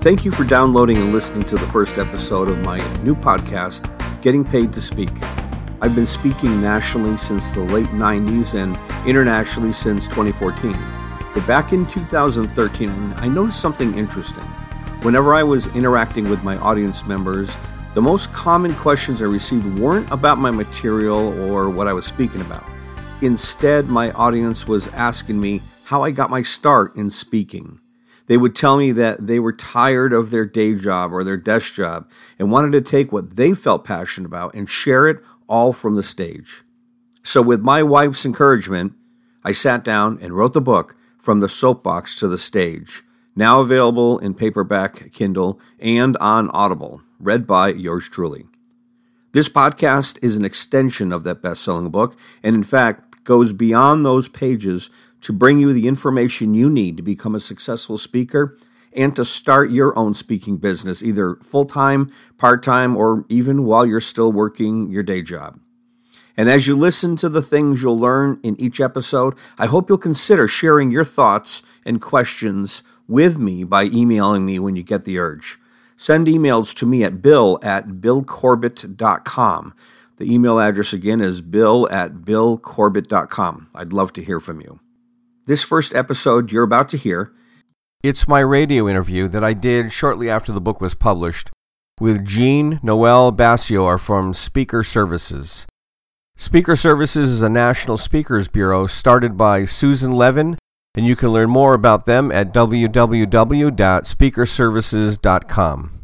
Thank you for downloading and listening to the first episode of my new podcast, Getting Paid to Speak. I've been speaking nationally since the late 90s and internationally since 2014. But back in 2013, I noticed something interesting. Whenever I was interacting with my audience members, the most common questions I received weren't about my material or what I was speaking about. Instead, my audience was asking me how I got my start in speaking. They would tell me that they were tired of their day job or their desk job and wanted to take what they felt passionate about and share it all from the stage. So, with my wife's encouragement, I sat down and wrote the book, From the Soapbox to the Stage, now available in paperback, Kindle, and on Audible, read by yours truly. This podcast is an extension of that best selling book, and in fact, goes beyond those pages to bring you the information you need to become a successful speaker and to start your own speaking business, either full time, part time, or even while you're still working your day job. And as you listen to the things you'll learn in each episode, I hope you'll consider sharing your thoughts and questions with me by emailing me when you get the urge. Send emails to me at bill at billcorbett.com. The email address again is bill at billcorbett.com. I'd love to hear from you. This first episode you're about to hear it's my radio interview that I did shortly after the book was published with Jean Noel Bassior from Speaker Services. Speaker Services is a national speakers bureau started by Susan Levin, and you can learn more about them at www.speakerservices.com.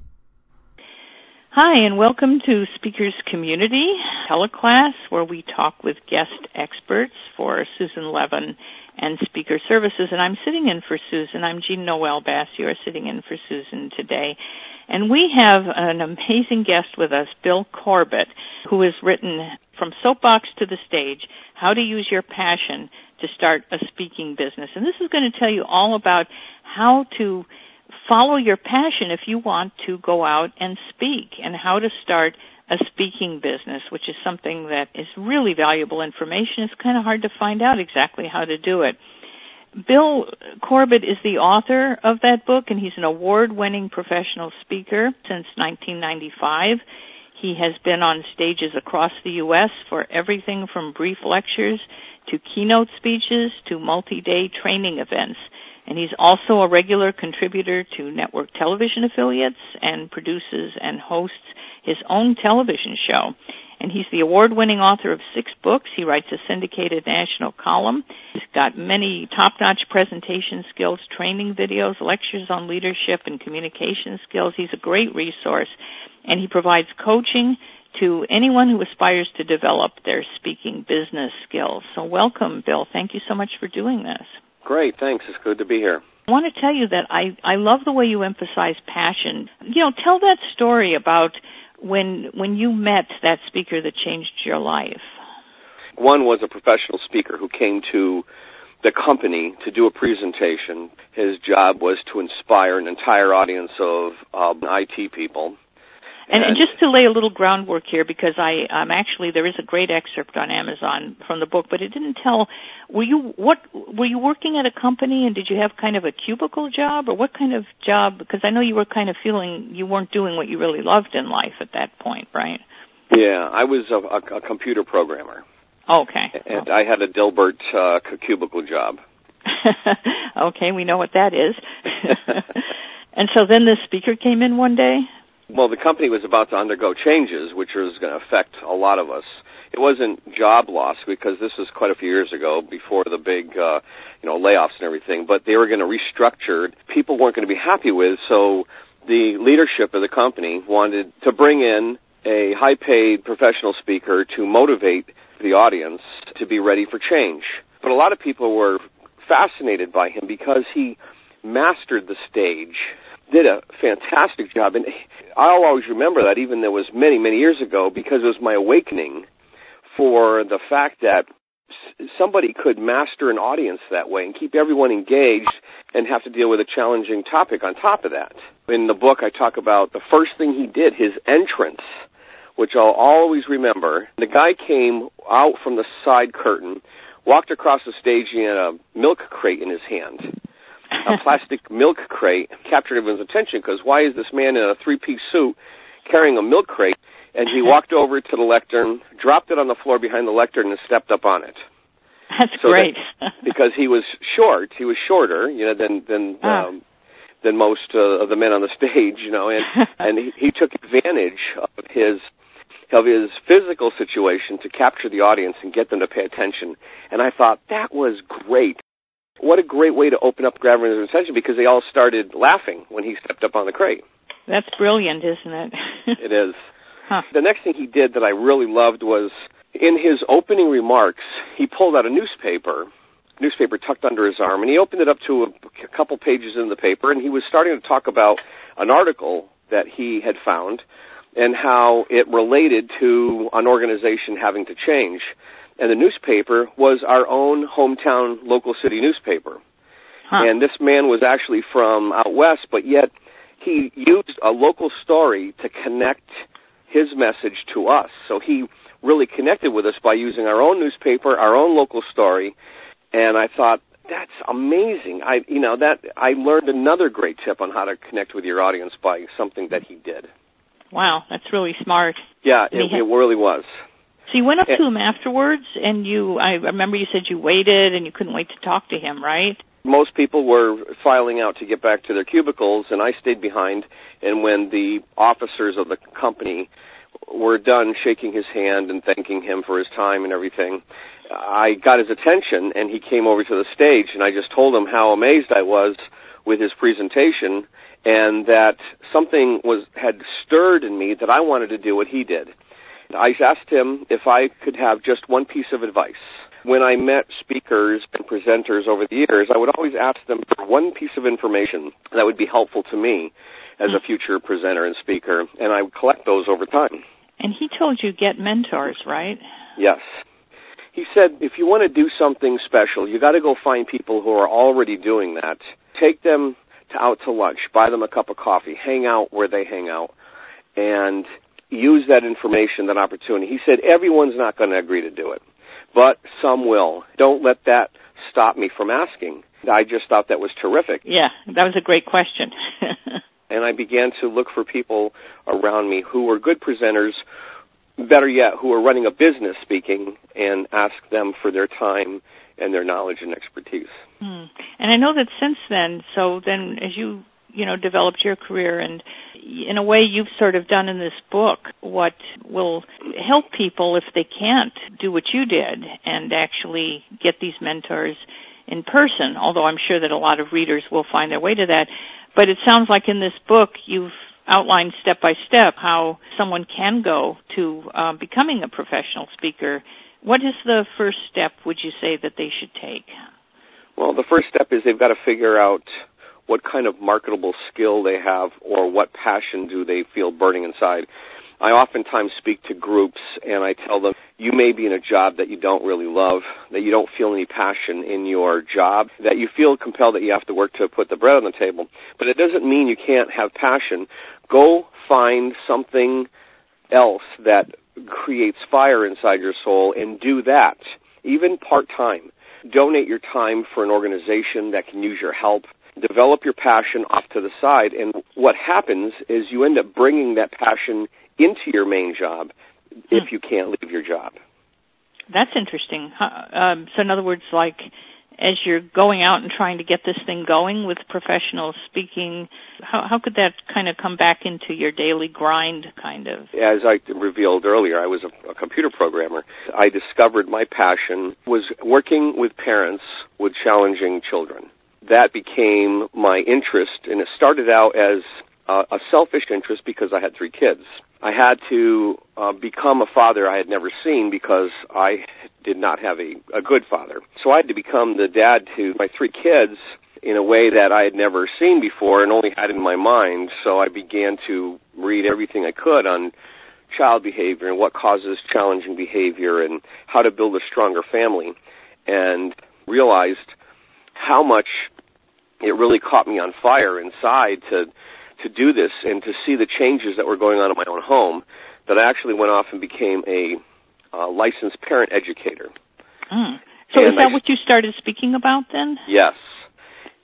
Hi, and welcome to Speakers Community teleclass, where we talk with guest experts for Susan Levin and Speaker Services. And I'm sitting in for Susan. I'm Jean Noel Bassior sitting in for Susan today. And we have an amazing guest with us, Bill Corbett, who has written From Soapbox to the Stage, How to Use Your Passion to Start a Speaking Business. And this is going to tell you all about how to follow your passion if you want to go out and speak and how to start a speaking business, which is something that is really valuable information. It's kind of hard to find out exactly how to do it. Bill Corbett is the author of that book, and he's an award winning professional speaker since 1995. He has been on stages across the U.S. for everything from brief lectures to keynote speeches to multi day training events. And he's also a regular contributor to network television affiliates and produces and hosts his own television show. And he's the award winning author of six books. He writes a syndicated national column. He's got many top notch presentation skills, training videos, lectures on leadership and communication skills. He's a great resource. And he provides coaching to anyone who aspires to develop their speaking business skills. So, welcome, Bill. Thank you so much for doing this. Great, thanks. It's good to be here. I want to tell you that I, I love the way you emphasize passion. You know, tell that story about when when you met that speaker that changed your life. One was a professional speaker who came to the company to do a presentation. His job was to inspire an entire audience of uh, IT people and, and, just to lay a little groundwork here, because I um, actually there is a great excerpt on Amazon from the book, but it didn't tell. Were you what were you working at a company, and did you have kind of a cubicle job, or what kind of job? Because I know you were kind of feeling you weren't doing what you really loved in life at that point, right? Yeah, I was a, a, a computer programmer. Okay. And I had a Dilbert uh, cubicle job. okay, we know what that is. and so then the speaker came in one day. Well, the company was about to undergo changes, which was going to affect a lot of us. It wasn't job loss because this was quite a few years ago, before the big, uh, you know, layoffs and everything. But they were going to restructure. People weren't going to be happy with, so the leadership of the company wanted to bring in a high-paid professional speaker to motivate the audience to be ready for change. But a lot of people were fascinated by him because he mastered the stage did a fantastic job, and I'll always remember that, even though it was many, many years ago, because it was my awakening for the fact that somebody could master an audience that way and keep everyone engaged and have to deal with a challenging topic on top of that. In the book, I talk about the first thing he did, his entrance, which I'll always remember. The guy came out from the side curtain, walked across the stage, and had a milk crate in his hand a plastic milk crate captured everyone's attention because why is this man in a three-piece suit carrying a milk crate? And he walked over to the lectern, dropped it on the floor behind the lectern, and stepped up on it. That's so great. That, because he was short, he was shorter, you know, than than oh. um, than most uh, of the men on the stage, you know, and and he, he took advantage of his of his physical situation to capture the audience and get them to pay attention. And I thought that was great. What a great way to open up their attention because they all started laughing when he stepped up on the crate. That's brilliant, isn't it? it is. Huh. The next thing he did that I really loved was in his opening remarks, he pulled out a newspaper, newspaper tucked under his arm, and he opened it up to a, a couple pages in the paper, and he was starting to talk about an article that he had found and how it related to an organization having to change. And the newspaper was our own hometown local city newspaper. Huh. And this man was actually from out west, but yet he used a local story to connect his message to us. So he really connected with us by using our own newspaper, our own local story, and I thought that's amazing. I you know that I learned another great tip on how to connect with your audience by something that he did. Wow, that's really smart. Yeah, it, it really was. So you went up to him afterwards, and you I remember you said you waited and you couldn't wait to talk to him, right? Most people were filing out to get back to their cubicles, and I stayed behind. And when the officers of the company were done shaking his hand and thanking him for his time and everything, I got his attention and he came over to the stage and I just told him how amazed I was with his presentation and that something was had stirred in me that I wanted to do what he did. I asked him if I could have just one piece of advice. When I met speakers and presenters over the years, I would always ask them for one piece of information that would be helpful to me as a future presenter and speaker, and I would collect those over time. And he told you get mentors, right? Yes. He said if you want to do something special, you got to go find people who are already doing that. Take them to out to lunch, buy them a cup of coffee, hang out where they hang out, and use that information, that opportunity. He said everyone's not going to agree to do it, but some will. Don't let that stop me from asking. I just thought that was terrific. Yeah, that was a great question. and I began to look for people around me who were good presenters, better yet, who were running a business speaking, and ask them for their time and their knowledge and expertise. Hmm. And I know that since then, so then as you you know developed your career and in a way you've sort of done in this book what will help people if they can't do what you did and actually get these mentors in person although i'm sure that a lot of readers will find their way to that but it sounds like in this book you've outlined step by step how someone can go to uh, becoming a professional speaker. What is the first step, would you say, that they should take? Well, the first step is they've got to figure out what kind of marketable skill they have or what passion do they feel burning inside. I oftentimes speak to groups and I tell them, you may be in a job that you don't really love, that you don't feel any passion in your job, that you feel compelled that you have to work to put the bread on the table. But it doesn't mean you can't have passion. Go find something else that creates fire inside your soul and do that, even part time. Donate your time for an organization that can use your help develop your passion off to the side. And what happens is you end up bringing that passion into your main job if hmm. you can't leave your job. That's interesting. Um, so, in other words, like as you're going out and trying to get this thing going with professional speaking, how, how could that kind of come back into your daily grind, kind of? As I revealed earlier, I was a, a computer programmer. I discovered my passion was working with parents with challenging children. That became my interest, and it started out as uh, a selfish interest because I had three kids. I had to uh, become a father I had never seen because I did not have a, a good father. So I had to become the dad to my three kids in a way that I had never seen before and only had in my mind. So I began to read everything I could on child behavior and what causes challenging behavior and how to build a stronger family and realized how much it really caught me on fire inside to to do this and to see the changes that were going on in my own home that I actually went off and became a uh, licensed parent educator. Mm. So and is that I, what you started speaking about then? Yes.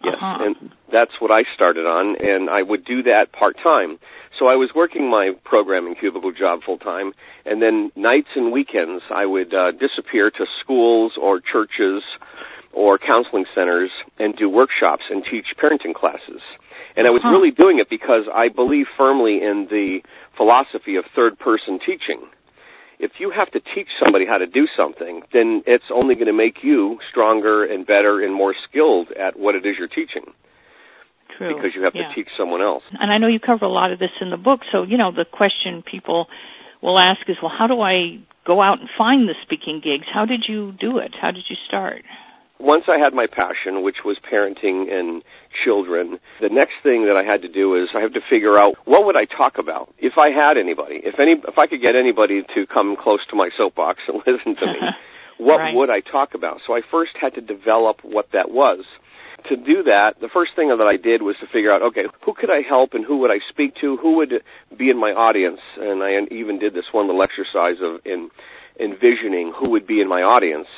Yes, uh-huh. and that's what I started on, and I would do that part time. So I was working my programming cubicle job full time, and then nights and weekends I would uh, disappear to schools or churches or counseling centers and do workshops and teach parenting classes. And I was Uh-huh. really doing it because I believe firmly in the philosophy of third person teaching. If you have to teach somebody how to do something, then it's only going to make you stronger and better and more skilled at what it is you're teaching True. because you have yeah. to teach someone else. And I know you cover a lot of this in the book. So, you know, the question people will ask is, well, how do I go out and find the speaking gigs? How did you do it? How did you start? Once I had my passion, which was parenting and children, the next thing that I had to do is I have to figure out what would I talk about if I had anybody, if any, if I could get anybody to come close to my soapbox and listen to me. What Right. would I talk about? So I first had to develop what that was. To do that, the first thing that I did was to figure out, okay, who could I help and who would I speak to? Who would be in my audience? And I even did this one little exercise of in envisioning who would be in my audience.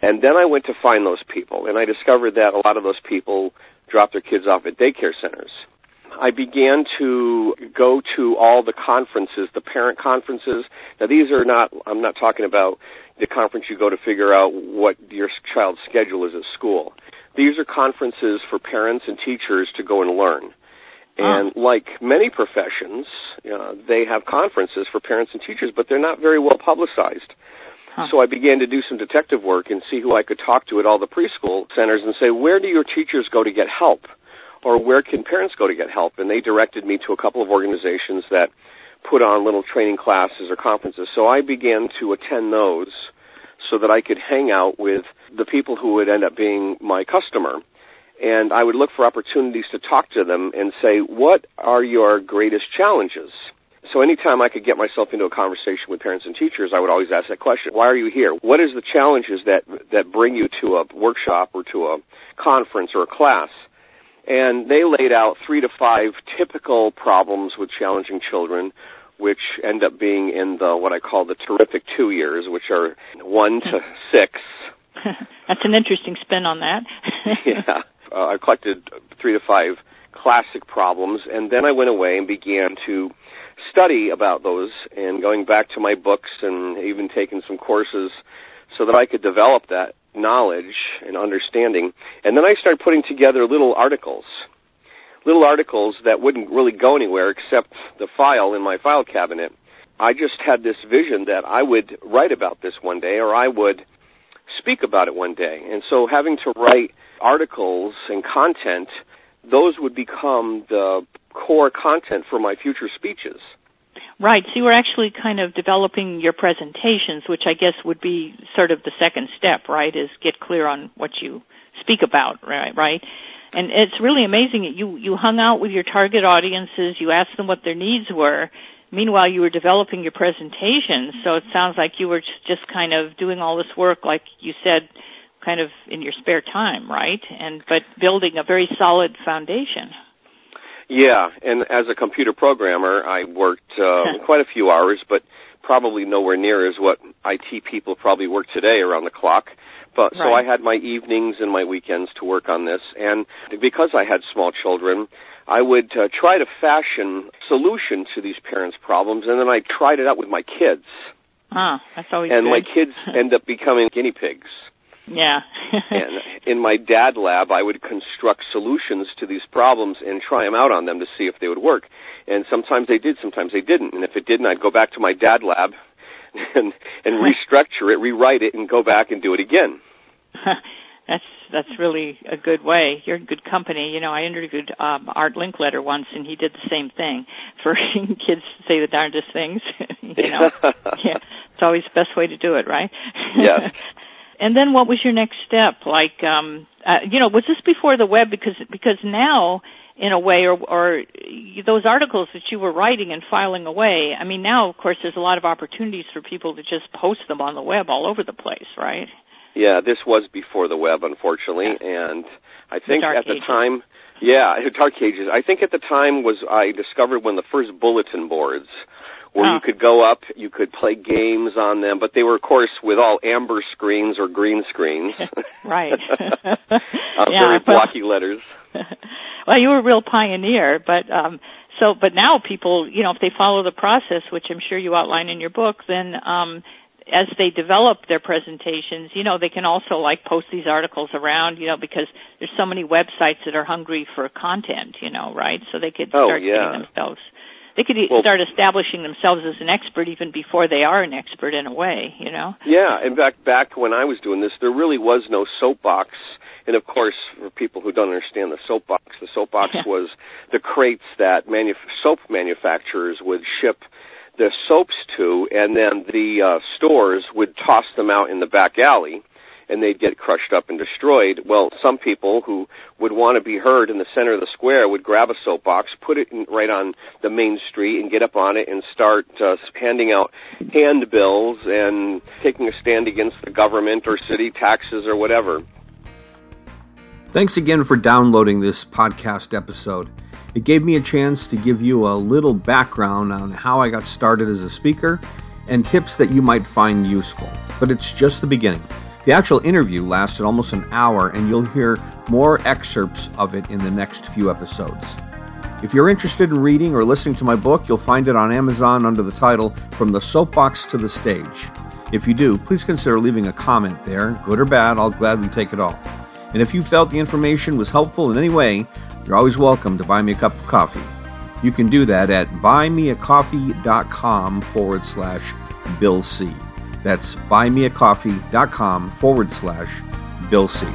And then I went to find those people, and I discovered that a lot of those people drop their kids off at daycare centers. I began to go to all the conferences, the parent conferences. Now these are not, I'm not talking about the conference you go to figure out what your child's schedule is at school. These are conferences for parents and teachers to go and learn. And like many professions, uh, they have conferences for parents and teachers, but they're not very well publicized. So I began to do some detective work and see who I could talk to at all the preschool centers and say, where do your teachers go to get help? Or where can parents go to get help? And they directed me to a couple of organizations that put on little training classes or conferences. So I began to attend those so that I could hang out with the people who would end up being my customer. And I would look for opportunities to talk to them and say, what are your greatest challenges? So anytime I could get myself into a conversation with parents and teachers, I would always ask that question. Why are you here? What is the challenges that, that bring you to a workshop or to a conference or a class? And they laid out three to five typical problems with challenging children, which end up being in the, what I call the terrific two years, which are one to six. That's an interesting spin on that. yeah. Uh, I collected three to five classic problems, and then I went away and began to study about those and going back to my books and even taking some courses so that I could develop that knowledge and understanding. And then I started putting together little articles, little articles that wouldn't really go anywhere except the file in my file cabinet. I just had this vision that I would write about this one day or I would speak about it one day. And so having to write articles and content, those would become the core content for my future speeches. Right. So you were actually kind of developing your presentations, which I guess would be sort of the second step, right? Is get clear on what you speak about, right? Right. And it's really amazing that you you hung out with your target audiences, you asked them what their needs were. Meanwhile, you were developing your presentations, so it sounds like you were just, kind of doing all this work, like you said, kind of in your spare time, right? And but building a very solid foundation. Yeah, and as a computer programmer, I worked uh, quite a few hours, but probably nowhere near as what IT people probably work today around the clock. But so I had my evenings and my weekends to work on this, and because I had small children, I would uh, try to fashion solution to these parents' problems, and then I tried it out with my kids, Ah, that's always and good. my kids end up becoming guinea pigs. Yeah. and in my dad lab, I would construct solutions to these problems and try them out on them to see if they would work. And sometimes they did, sometimes they didn't. And if it didn't, I'd go back to my dad lab and and restructure it, rewrite it, and go back and do it again. that's that's really a good way. You're in good company. You know, I interviewed um, Art Linkletter once, and he did the same thing. For kids to say the darndest things, you know, yeah, it's always the best way to do it, right? Yes. And then, what was your next step? Like, um, uh, you know, was this before the web? Because because now, in a way, or or those articles that you were writing and filing away. I mean, now, of course, there's a lot of opportunities for people to just post them on the web all over the place, right? Yeah, this was before the web, unfortunately, and I think dark at the ages. time, yeah, the dark ages. I think at the time was I discovered when the first bulletin boards where Oh. you could go up, you could play games on them, but they were, of course, with all amber screens or green screens. Right. uh, Yeah, very well- blocky letters. well, you were a real pioneer, but um so but now people, you know, if they follow the process, which I'm sure you outline in your book, then um as they develop their presentations, you know, they can also like post these articles around, you know, because there's so many websites that are hungry for content, you know, right? So they could Oh, start yeah. getting themselves they could Well- start establishing themselves as an expert even before they are an expert in a way, you know. Yeah, in fact, back when I was doing this, there really was no soapbox. And of course, for people who don't understand the soapbox, the soapbox was the crates that manuf- soap manufacturers would ship the soaps to, and then the uh, stores would toss them out in the back alley, and they'd get crushed up and destroyed. Well, some people who would want to be heard in the center of the square would grab a soapbox, put it in, right on the main street, and get up on it and start uh, handing out handbills and taking a stand against the government or city taxes or whatever. Thanks again for downloading this podcast episode. It gave me a chance to give you a little background on how I got started as a speaker and tips that you might find useful. But it's just the beginning. The actual interview lasted almost an hour, and you'll hear more excerpts of it in the next few episodes. If you're interested in reading or listening to my book, you'll find it on Amazon under the title From the Soapbox to the Stage. If you do, please consider leaving a comment there, good or bad, I'll gladly take it all. And if you felt the information was helpful in any way, you're always welcome to buy me a cup of coffee. You can do that at buymeacoffee.com forward slash Bill C. That's buymeacoffee.com forward slash Bill C.